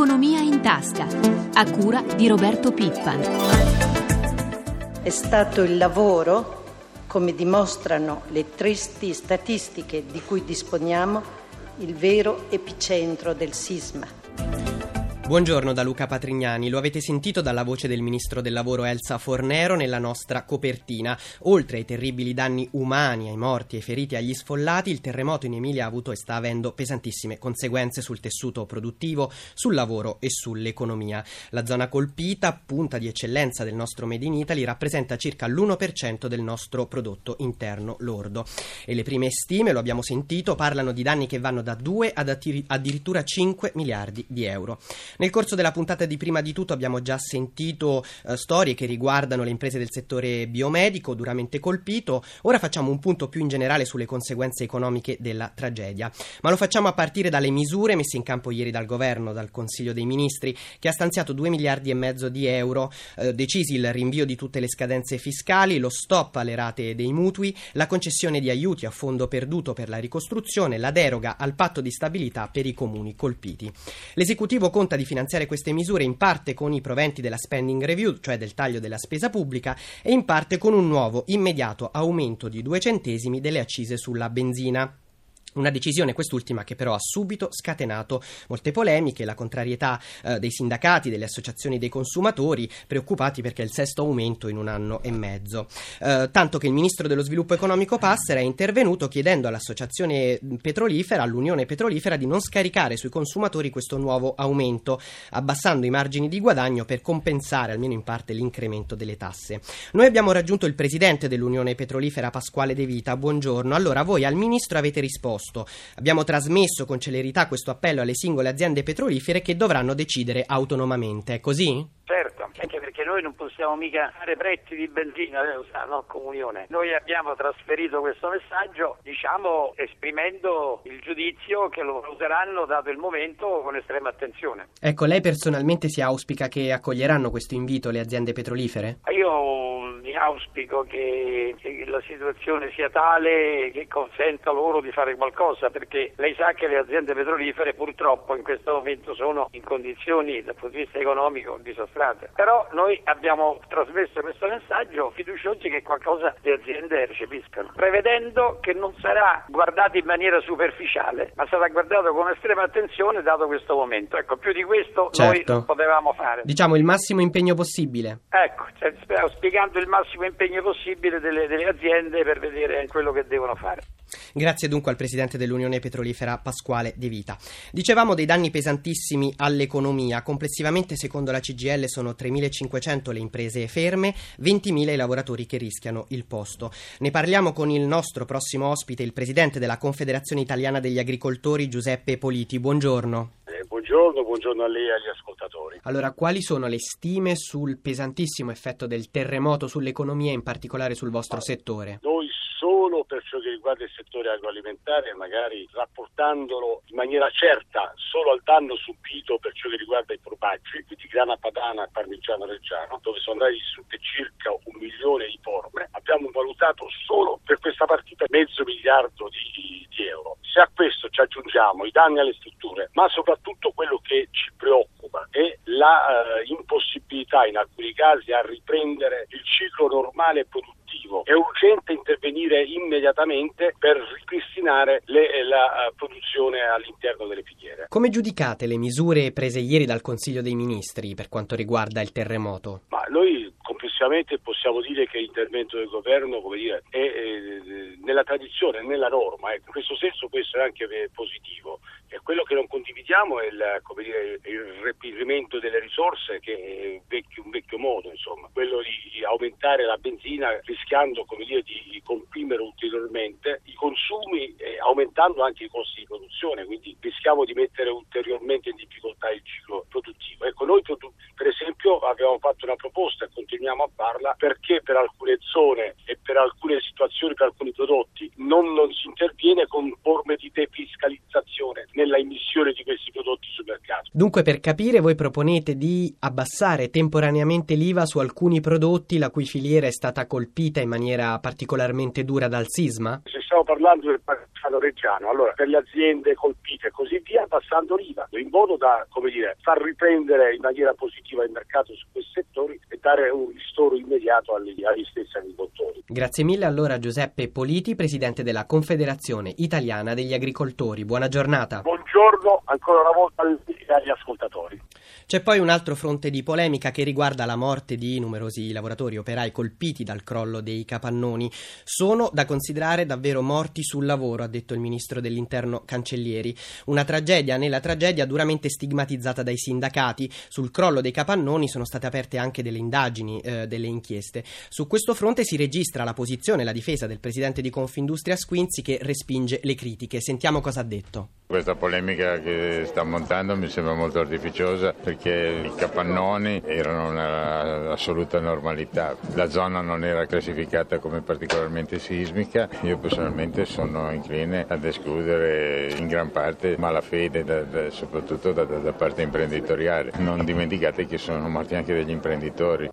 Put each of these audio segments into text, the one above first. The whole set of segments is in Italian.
Economia in tasca, a cura di Roberto Pippan. È stato il lavoro, come dimostrano le tristi statistiche di cui disponiamo, il vero epicentro del sisma. Buongiorno da Luca Patrignani, lo avete sentito dalla voce del ministro del lavoro Elsa Fornero nella nostra copertina. Oltre ai terribili danni umani, ai morti, ai feriti, agli sfollati, il terremoto in Emilia ha avuto e sta avendo pesantissime conseguenze sul tessuto produttivo, sul lavoro e sull'economia. La zona colpita, punta di eccellenza del nostro Made in Italy, rappresenta circa l'1% del nostro prodotto interno lordo. E le prime stime, lo abbiamo sentito, parlano di danni che vanno da 2 ad addirittura 5 miliardi di euro. Nel corso della puntata di prima di tutto abbiamo già sentito eh, storie che riguardano le imprese del settore biomedico duramente colpito. Ora facciamo un punto più in generale sulle conseguenze economiche della tragedia. Ma lo facciamo a partire dalle misure messe in campo ieri dal governo, dal Consiglio dei Ministri, che ha stanziato 2 miliardi e mezzo di euro, eh, decisi il rinvio di tutte le scadenze fiscali, lo stop alle rate dei mutui, la concessione di aiuti a fondo perduto per la ricostruzione, la deroga al patto di stabilità per i comuni colpiti. L'esecutivo conta di finanziare queste misure in parte con i proventi della spending review, cioè del taglio della spesa pubblica, e in parte con un nuovo immediato aumento di due centesimi delle accise sulla benzina. Una decisione quest'ultima che però ha subito scatenato molte polemiche, la contrarietà eh, dei sindacati, delle associazioni dei consumatori, preoccupati perché è il sesto aumento in un anno e mezzo. Eh, tanto che il ministro dello sviluppo economico Passera è intervenuto chiedendo all'associazione petrolifera, all'Unione Petrolifera, di non scaricare sui consumatori questo nuovo aumento, abbassando i margini di guadagno per compensare almeno in parte l'incremento delle tasse. Noi abbiamo raggiunto il presidente dell'Unione Petrolifera, Pasquale De Vita. Buongiorno. Allora, voi al ministro avete risposto posto. Abbiamo trasmesso con celerità questo appello alle singole aziende petrolifere che dovranno decidere autonomamente. È così? Certo, anche perché noi non possiamo mica fare prezzi di benzina, sa, no, comunione. Noi abbiamo trasferito questo messaggio, diciamo, esprimendo il giudizio che lo useranno dato il momento con estrema attenzione. Ecco, lei personalmente si auspica che accoglieranno questo invito le aziende petrolifere? Io auspico che, la situazione sia tale che consenta loro di fare qualcosa, perché lei sa che le aziende petrolifere purtroppo in questo momento sono in condizioni dal punto di vista economico disastrate. Però noi abbiamo trasmesso questo messaggio fiduciosi che qualcosa le aziende recepiscano, prevedendo che non sarà guardato in maniera superficiale, ma sarà guardato con estrema attenzione dato questo momento. Ecco, più di questo certo. noi non potevamo fare. Diciamo il massimo impegno possibile. Ecco, cioè, spiegando il massimo impegno possibile delle, delle aziende per vedere quello che devono fare. Grazie dunque al Presidente dell'Unione Petrolifera Pasquale De Vita. Dicevamo dei danni pesantissimi all'economia. Complessivamente, secondo la CGL, sono 3.500 le imprese ferme, 20.000 i lavoratori che rischiano il posto. Ne parliamo con il nostro prossimo ospite, il Presidente della Confederazione Italiana degli Agricoltori, Giuseppe Politi. Buongiorno. Eh, buongiorno, buongiorno a lei e agli ascoltatori. Allora, quali sono le stime sul pesantissimo effetto del terremoto sull'economia, in particolare sul vostro ah, settore? Noi solo per ciò che riguarda il settore agroalimentare, magari rapportandolo in maniera certa solo al danno subito per ciò che riguarda i formaggi, quindi grana padana e parmigiano reggiano, dove sono andati distrutte circa un milione di forme, abbiamo valutato solo per questa partita mezzo miliardo di, di euro. Se a questo ci aggiungiamo i danni alle strutture, ma soprattutto quello che ci preoccupa è la eh, impossibilità in alcuni casi a riprendere il ciclo normale e produttivo. È urgente intervenire immediatamente per ripristinare le, la uh, produzione all'interno delle filiere. Come giudicate le misure prese ieri dal Consiglio dei Ministri per quanto riguarda il terremoto? Ma noi complessivamente possiamo dire che l'intervento del governo dire, è, è, nella tradizione, nella norma. Ecco. In questo senso questo è anche positivo. E quello che non condividiamo è il, dire, il reperimento delle risorse che è vecchio, un vecchio modo, insomma, quello di aumentare la benzina rischiando dire, di comprimere ulteriormente i consumi e aumentando anche i costi di produzione, quindi rischiamo di mettere ulteriormente in difficoltà il ciclo produttivo. Ecco, noi per esempio abbiamo fatto una proposta e continuiamo a farla perché per alcune zone e per alcune situazioni, per alcuni prodotti non, non si interviene con forme di defiscalizzazione nella emissione di questi prodotti sul mercato. Dunque per capire voi proponete di abbassare temporaneamente l'IVA su alcuni prodotti la cui filiera è stata colpita in maniera particolarmente dura dal sisma? Se stiamo parlando del a Reggiano. Allora, per le aziende colpite e così via, passando l'IVA, in modo da, come dire, far riprendere in maniera positiva il mercato su questi settori e dare un ristoro immediato agli, agli stessi agricoltori. Grazie mille allora Giuseppe Politi, presidente della Confederazione Italiana degli Agricoltori. Buona giornata. Buongiorno ancora una volta agli ascoltatori. C'è poi un altro fronte di polemica che riguarda la morte di numerosi lavoratori operai colpiti dal crollo dei capannoni. Sono da considerare davvero morti sul lavoro, ha detto il ministro dell'interno Cancellieri. Una tragedia nella tragedia duramente stigmatizzata dai sindacati. Sul crollo dei capannoni sono state aperte anche delle indagini, eh, delle inchieste. Su questo fronte si registra la posizione e la difesa del presidente di Confindustria Squinzi che respinge le critiche. Sentiamo cosa ha detto. Questa polemica che sta montando mi sembra molto artificiosa perché i capannoni erano una assoluta normalità. La zona non era classificata come particolarmente sismica. Io personalmente sono incline ad escludere in gran parte malafede, da, da, soprattutto da, da parte imprenditoriale. Non dimenticate che sono morti anche degli imprenditori.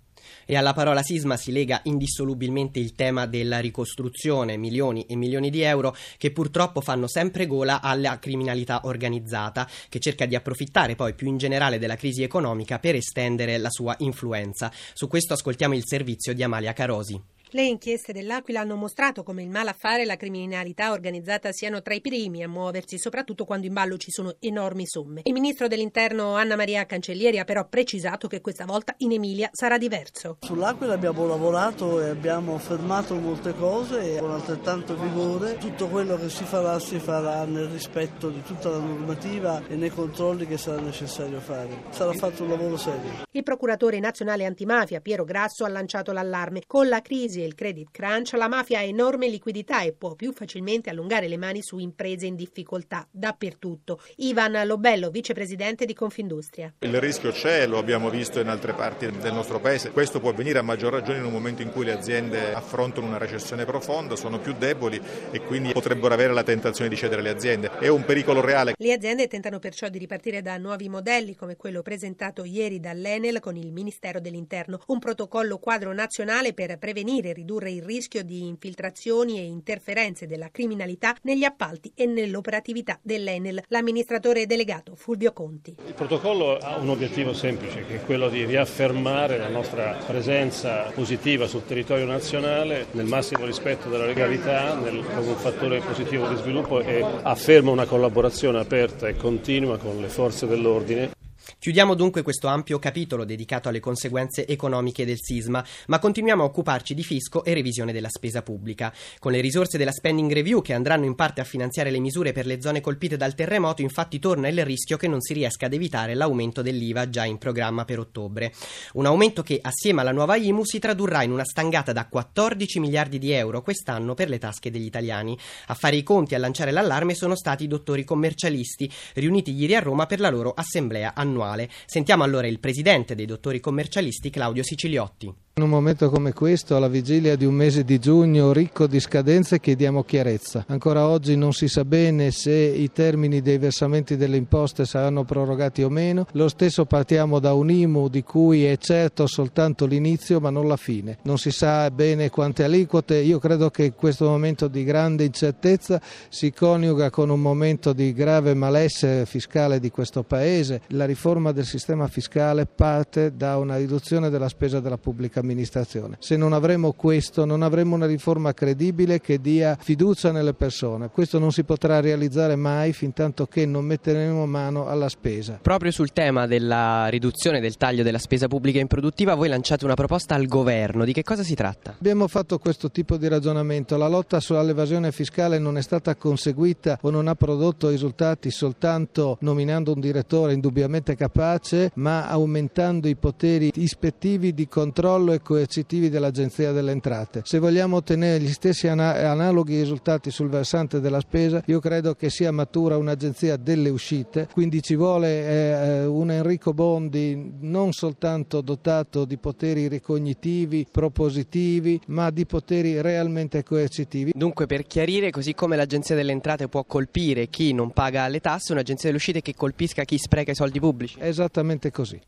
E alla parola sisma si lega indissolubilmente il tema della ricostruzione, milioni e milioni di euro che purtroppo fanno sempre gola alla criminalità organizzata, che cerca di approfittare poi più in generale della crisi economica per estendere la sua influenza. Su questo ascoltiamo il servizio di Amalia Carosi. Le inchieste dell'Aquila hanno mostrato come il malaffare e la criminalità organizzata siano tra i primi a muoversi, soprattutto quando in ballo ci sono enormi somme. Il ministro dell'Interno Anna Maria Cancellieri ha però precisato che questa volta in Emilia sarà diverso. Sull'Aquila abbiamo lavorato e abbiamo fermato molte cose e con altrettanto vigore. Tutto quello che si farà si farà nel rispetto di tutta la normativa e nei controlli che sarà necessario fare. Sarà fatto un lavoro serio. Il procuratore nazionale antimafia Piero Grasso ha lanciato l'allarme. Con la crisi e il credit crunch, la mafia ha enorme liquidità e può più facilmente allungare le mani su imprese in difficoltà dappertutto. Ivan Lobello, vicepresidente di Confindustria. Il rischio c'è, lo abbiamo visto in altre parti del nostro paese. Questo può avvenire a maggior ragione in un momento in cui le aziende affrontano una recessione profonda, sono più deboli e quindi potrebbero avere la tentazione di cedere le aziende. È un pericolo reale. Le aziende tentano perciò di ripartire da nuovi modelli come quello presentato ieri dall'Enel con il Ministero dell'Interno, un protocollo quadro nazionale per prevenire e ridurre il rischio di infiltrazioni e interferenze della criminalità negli appalti e nell'operatività dell'Enel. L'amministratore delegato Fulvio Conti. Il protocollo ha un obiettivo semplice che è quello di riaffermare la nostra presenza positiva sul territorio nazionale nel massimo rispetto della legalità, nel, come un fattore positivo di sviluppo e afferma una collaborazione aperta e continua con le forze dell'ordine. Chiudiamo dunque questo ampio capitolo dedicato alle conseguenze economiche del sisma, ma continuiamo a occuparci di fisco e revisione della spesa pubblica. Con le risorse della spending review che andranno in parte a finanziare le misure per le zone colpite dal terremoto, infatti torna il rischio che non si riesca ad evitare l'aumento dell'IVA già in programma per ottobre. Un aumento che assieme alla nuova IMU si tradurrà in una stangata da 14 miliardi di euro quest'anno per le tasche degli italiani. A fare i conti e a lanciare l'allarme sono stati i dottori commercialisti riuniti ieri a Roma per la loro assemblea annuale annuale. Sentiamo allora il presidente dei dottori commercialisti Claudio Siciliotti. In un momento come questo, alla vigilia di un mese di giugno ricco di scadenze, chiediamo chiarezza. Ancora oggi non si sa bene se i termini dei versamenti delle imposte saranno prorogati o meno. Lo stesso partiamo da un IMU di cui è certo soltanto l'inizio ma non la fine. Non si sa bene quante aliquote. Io credo che questo momento di grande incertezza si coniuga con un momento di grave malessere fiscale di questo Paese. La riforma del sistema fiscale parte da una riduzione della spesa della pubblica amministrazione amministrazione. Se non avremo questo, non avremo una riforma credibile che dia fiducia nelle persone. Questo non si potrà realizzare mai fin tanto che non metteremo mano alla spesa. Proprio sul tema della riduzione del taglio della spesa pubblica improduttiva, voi lanciate una proposta al governo. Di che cosa si tratta? Abbiamo fatto questo tipo di ragionamento. La lotta all'evasione fiscale non è stata conseguita o non ha prodotto risultati soltanto nominando un direttore indubbiamente capace, ma aumentando i poteri ispettivi di controllo e coercitivi dell'Agenzia delle Entrate. Se vogliamo ottenere gli stessi analoghi risultati sul versante della spesa, io credo che sia matura un'agenzia delle uscite, quindi ci vuole eh, un Enrico Bondi non soltanto dotato di poteri ricognitivi, propositivi, ma di poteri realmente coercitivi. Dunque, per chiarire, così come l'Agenzia delle Entrate può colpire chi non paga le tasse, un'agenzia delle uscite che colpisca chi spreca i soldi pubblici. Esattamente così.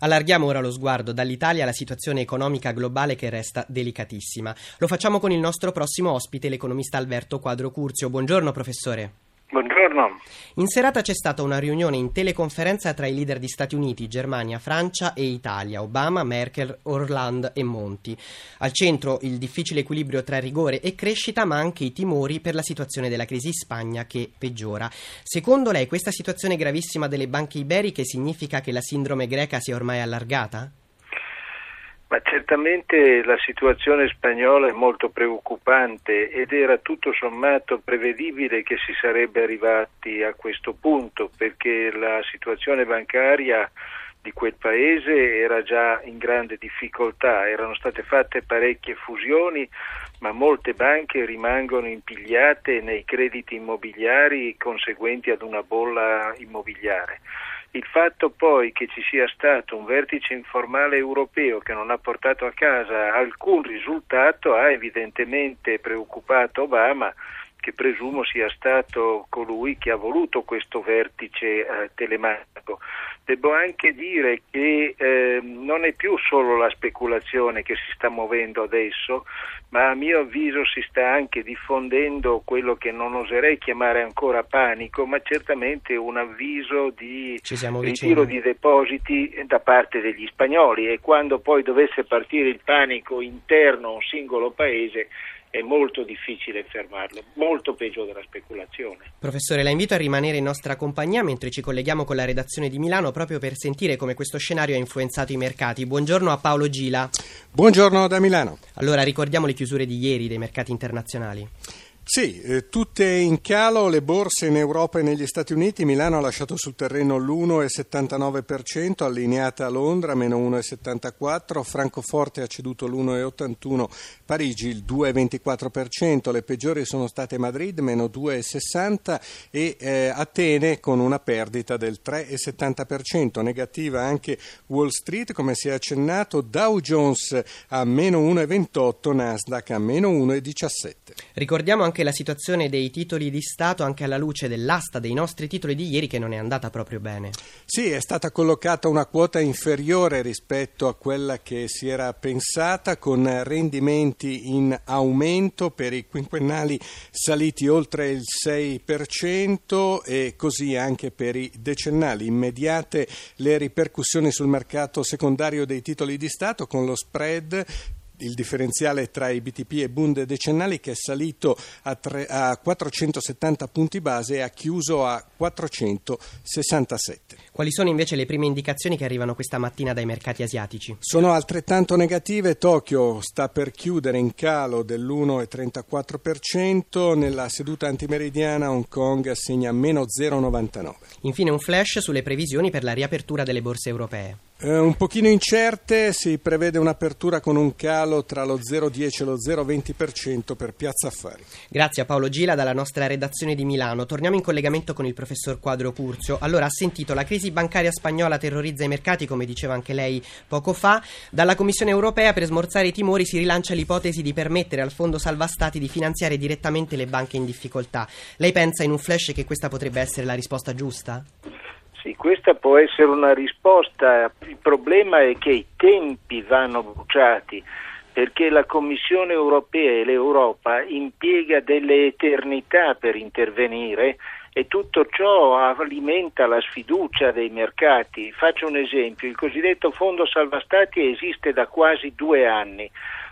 Allarghiamo ora lo sguardo dall'Italia alla situazione economica economica globale che resta delicatissima. Lo facciamo con il nostro prossimo ospite, l'economista Alberto Quadro Curzio. Buongiorno professore. Buongiorno. In serata c'è stata una riunione in teleconferenza tra i leader di Stati Uniti, Germania, Francia e Italia, Obama, Merkel, Orland e Monti. Al centro il difficile equilibrio tra rigore e crescita, ma anche i timori per la situazione della crisi in Spagna che peggiora. Secondo lei questa situazione gravissima delle banche iberiche significa che la sindrome greca si è ormai allargata? Ma certamente la situazione spagnola è molto preoccupante ed era tutto sommato prevedibile che si sarebbe arrivati a questo punto perché la situazione bancaria di quel paese era già in grande difficoltà, erano state fatte parecchie fusioni ma molte banche rimangono impigliate nei crediti immobiliari conseguenti ad una bolla immobiliare. Il fatto poi che ci sia stato un vertice informale europeo che non ha portato a casa alcun risultato ha evidentemente preoccupato Obama che presumo sia stato colui che ha voluto questo vertice eh, telematico. Devo anche dire che eh, non è più solo la speculazione che si sta muovendo adesso, ma a mio avviso si sta anche diffondendo quello che non oserei chiamare ancora panico, ma certamente un avviso di ritiro di depositi da parte degli spagnoli e quando poi dovesse partire il panico interno a un singolo paese è molto difficile fermarlo, molto peggio della speculazione. Professore, la invito a rimanere in nostra compagnia mentre ci colleghiamo con la redazione di Milano proprio per sentire come questo scenario ha influenzato i mercati. Buongiorno a Paolo Gila. Buongiorno da Milano. Allora, ricordiamo le chiusure di ieri dei mercati internazionali. Sì, eh, tutte in calo le borse in Europa e negli Stati Uniti. Milano ha lasciato sul terreno l'1,79%, allineata a Londra, meno 1,74%, Francoforte ha ceduto l'1,81%, Parigi il 2,24%, le peggiori sono state Madrid, meno 2,60% e eh, Atene con una perdita del 3,70%. Negativa anche Wall Street, come si è accennato, Dow Jones a meno 1,28%, Nasdaq a meno 1,17%. Ricordiamo anche la situazione dei titoli di Stato anche alla luce dell'asta dei nostri titoli di ieri che non è andata proprio bene. Sì, è stata collocata una quota inferiore rispetto a quella che si era pensata con rendimenti in aumento per i quinquennali saliti oltre il 6% e così anche per i decennali. Immediate le ripercussioni sul mercato secondario dei titoli di Stato con lo spread il differenziale tra i BTP e Bund decennali che è salito a, tre, a 470 punti base e ha chiuso a 467. Quali sono invece le prime indicazioni che arrivano questa mattina dai mercati asiatici? Sono altrettanto negative. Tokyo sta per chiudere in calo dell'1,34%, nella seduta antimeridiana Hong Kong segna meno 0,99%. Infine un flash sulle previsioni per la riapertura delle borse europee. Eh, un pochino incerte, si prevede un'apertura con un calo tra lo 0,10 e lo 0,20% per Piazza Affari. Grazie a Paolo Gila dalla nostra redazione di Milano. Torniamo in collegamento con il professor Quadro Curzio. Allora, ha sentito la crisi bancaria spagnola terrorizza i mercati, come diceva anche lei poco fa. Dalla Commissione europea per smorzare i timori si rilancia l'ipotesi di permettere al Fondo Salva Stati di finanziare direttamente le banche in difficoltà. Lei pensa in un flash che questa potrebbe essere la risposta giusta? Sì, questa può essere una risposta. Il problema è che i tempi vanno bruciati perché la Commissione europea e l'Europa impiega delle eternità per intervenire e tutto ciò alimenta la sfiducia dei mercati. Faccio un esempio, il cosiddetto Fondo Salva Stati esiste da quasi due anni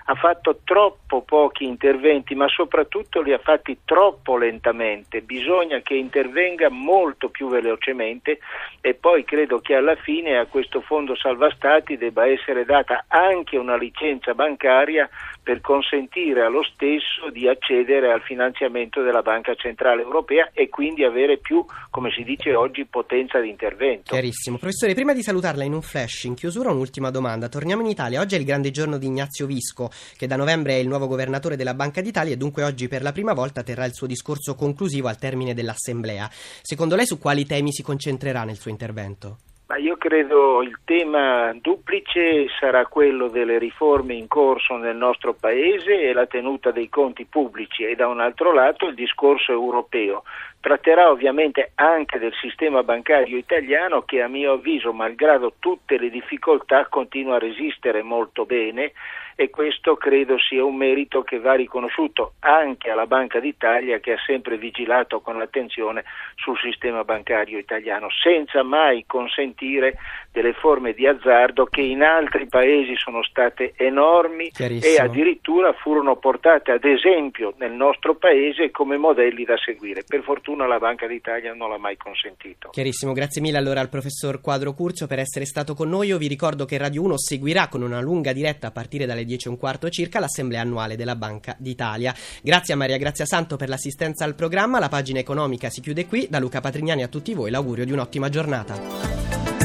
ha fatto troppo pochi interventi, ma soprattutto li ha fatti troppo lentamente. Bisogna che intervenga molto più velocemente e poi credo che alla fine a questo fondo salva stati debba essere data anche una licenza bancaria per consentire allo stesso di accedere al finanziamento della Banca Centrale Europea e quindi avere più, come si dice oggi, potenza di intervento. Chiarissimo. Professore, prima di salutarla in un flash, in chiusura un'ultima domanda. Torniamo in Italia. Oggi è il grande giorno di Ignazio Visco, che da novembre è il nuovo governatore della Banca d'Italia e dunque oggi per la prima volta terrà il suo discorso conclusivo al termine dell'Assemblea. Secondo lei su quali temi si concentrerà nel suo intervento? Ma io credo il tema duplice sarà quello delle riforme in corso nel nostro Paese e la tenuta dei conti pubblici e da un altro lato il discorso europeo. Tratterà ovviamente anche del sistema bancario italiano che a mio avviso, malgrado tutte le difficoltà, continua a resistere molto bene e questo credo sia un merito che va riconosciuto anche alla Banca d'Italia che ha sempre vigilato con attenzione sul sistema bancario italiano, senza mai consentire delle forme di azzardo che in altri paesi sono state enormi e addirittura furono portate ad esempio nel nostro paese come modelli da seguire. Per fortuna la Banca d'Italia non l'ha mai consentito. Chiarissimo, grazie mille allora al professor Quadro Curcio per essere stato con noi. Io vi ricordo che Radio 1 seguirà con una lunga diretta a partire dalle 10 e un quarto circa l'assemblea annuale della Banca d'Italia. Grazie a Maria Grazia Santo per l'assistenza al programma, la pagina economica si chiude qui, da Luca Patrignani a tutti voi l'augurio di un'ottima giornata.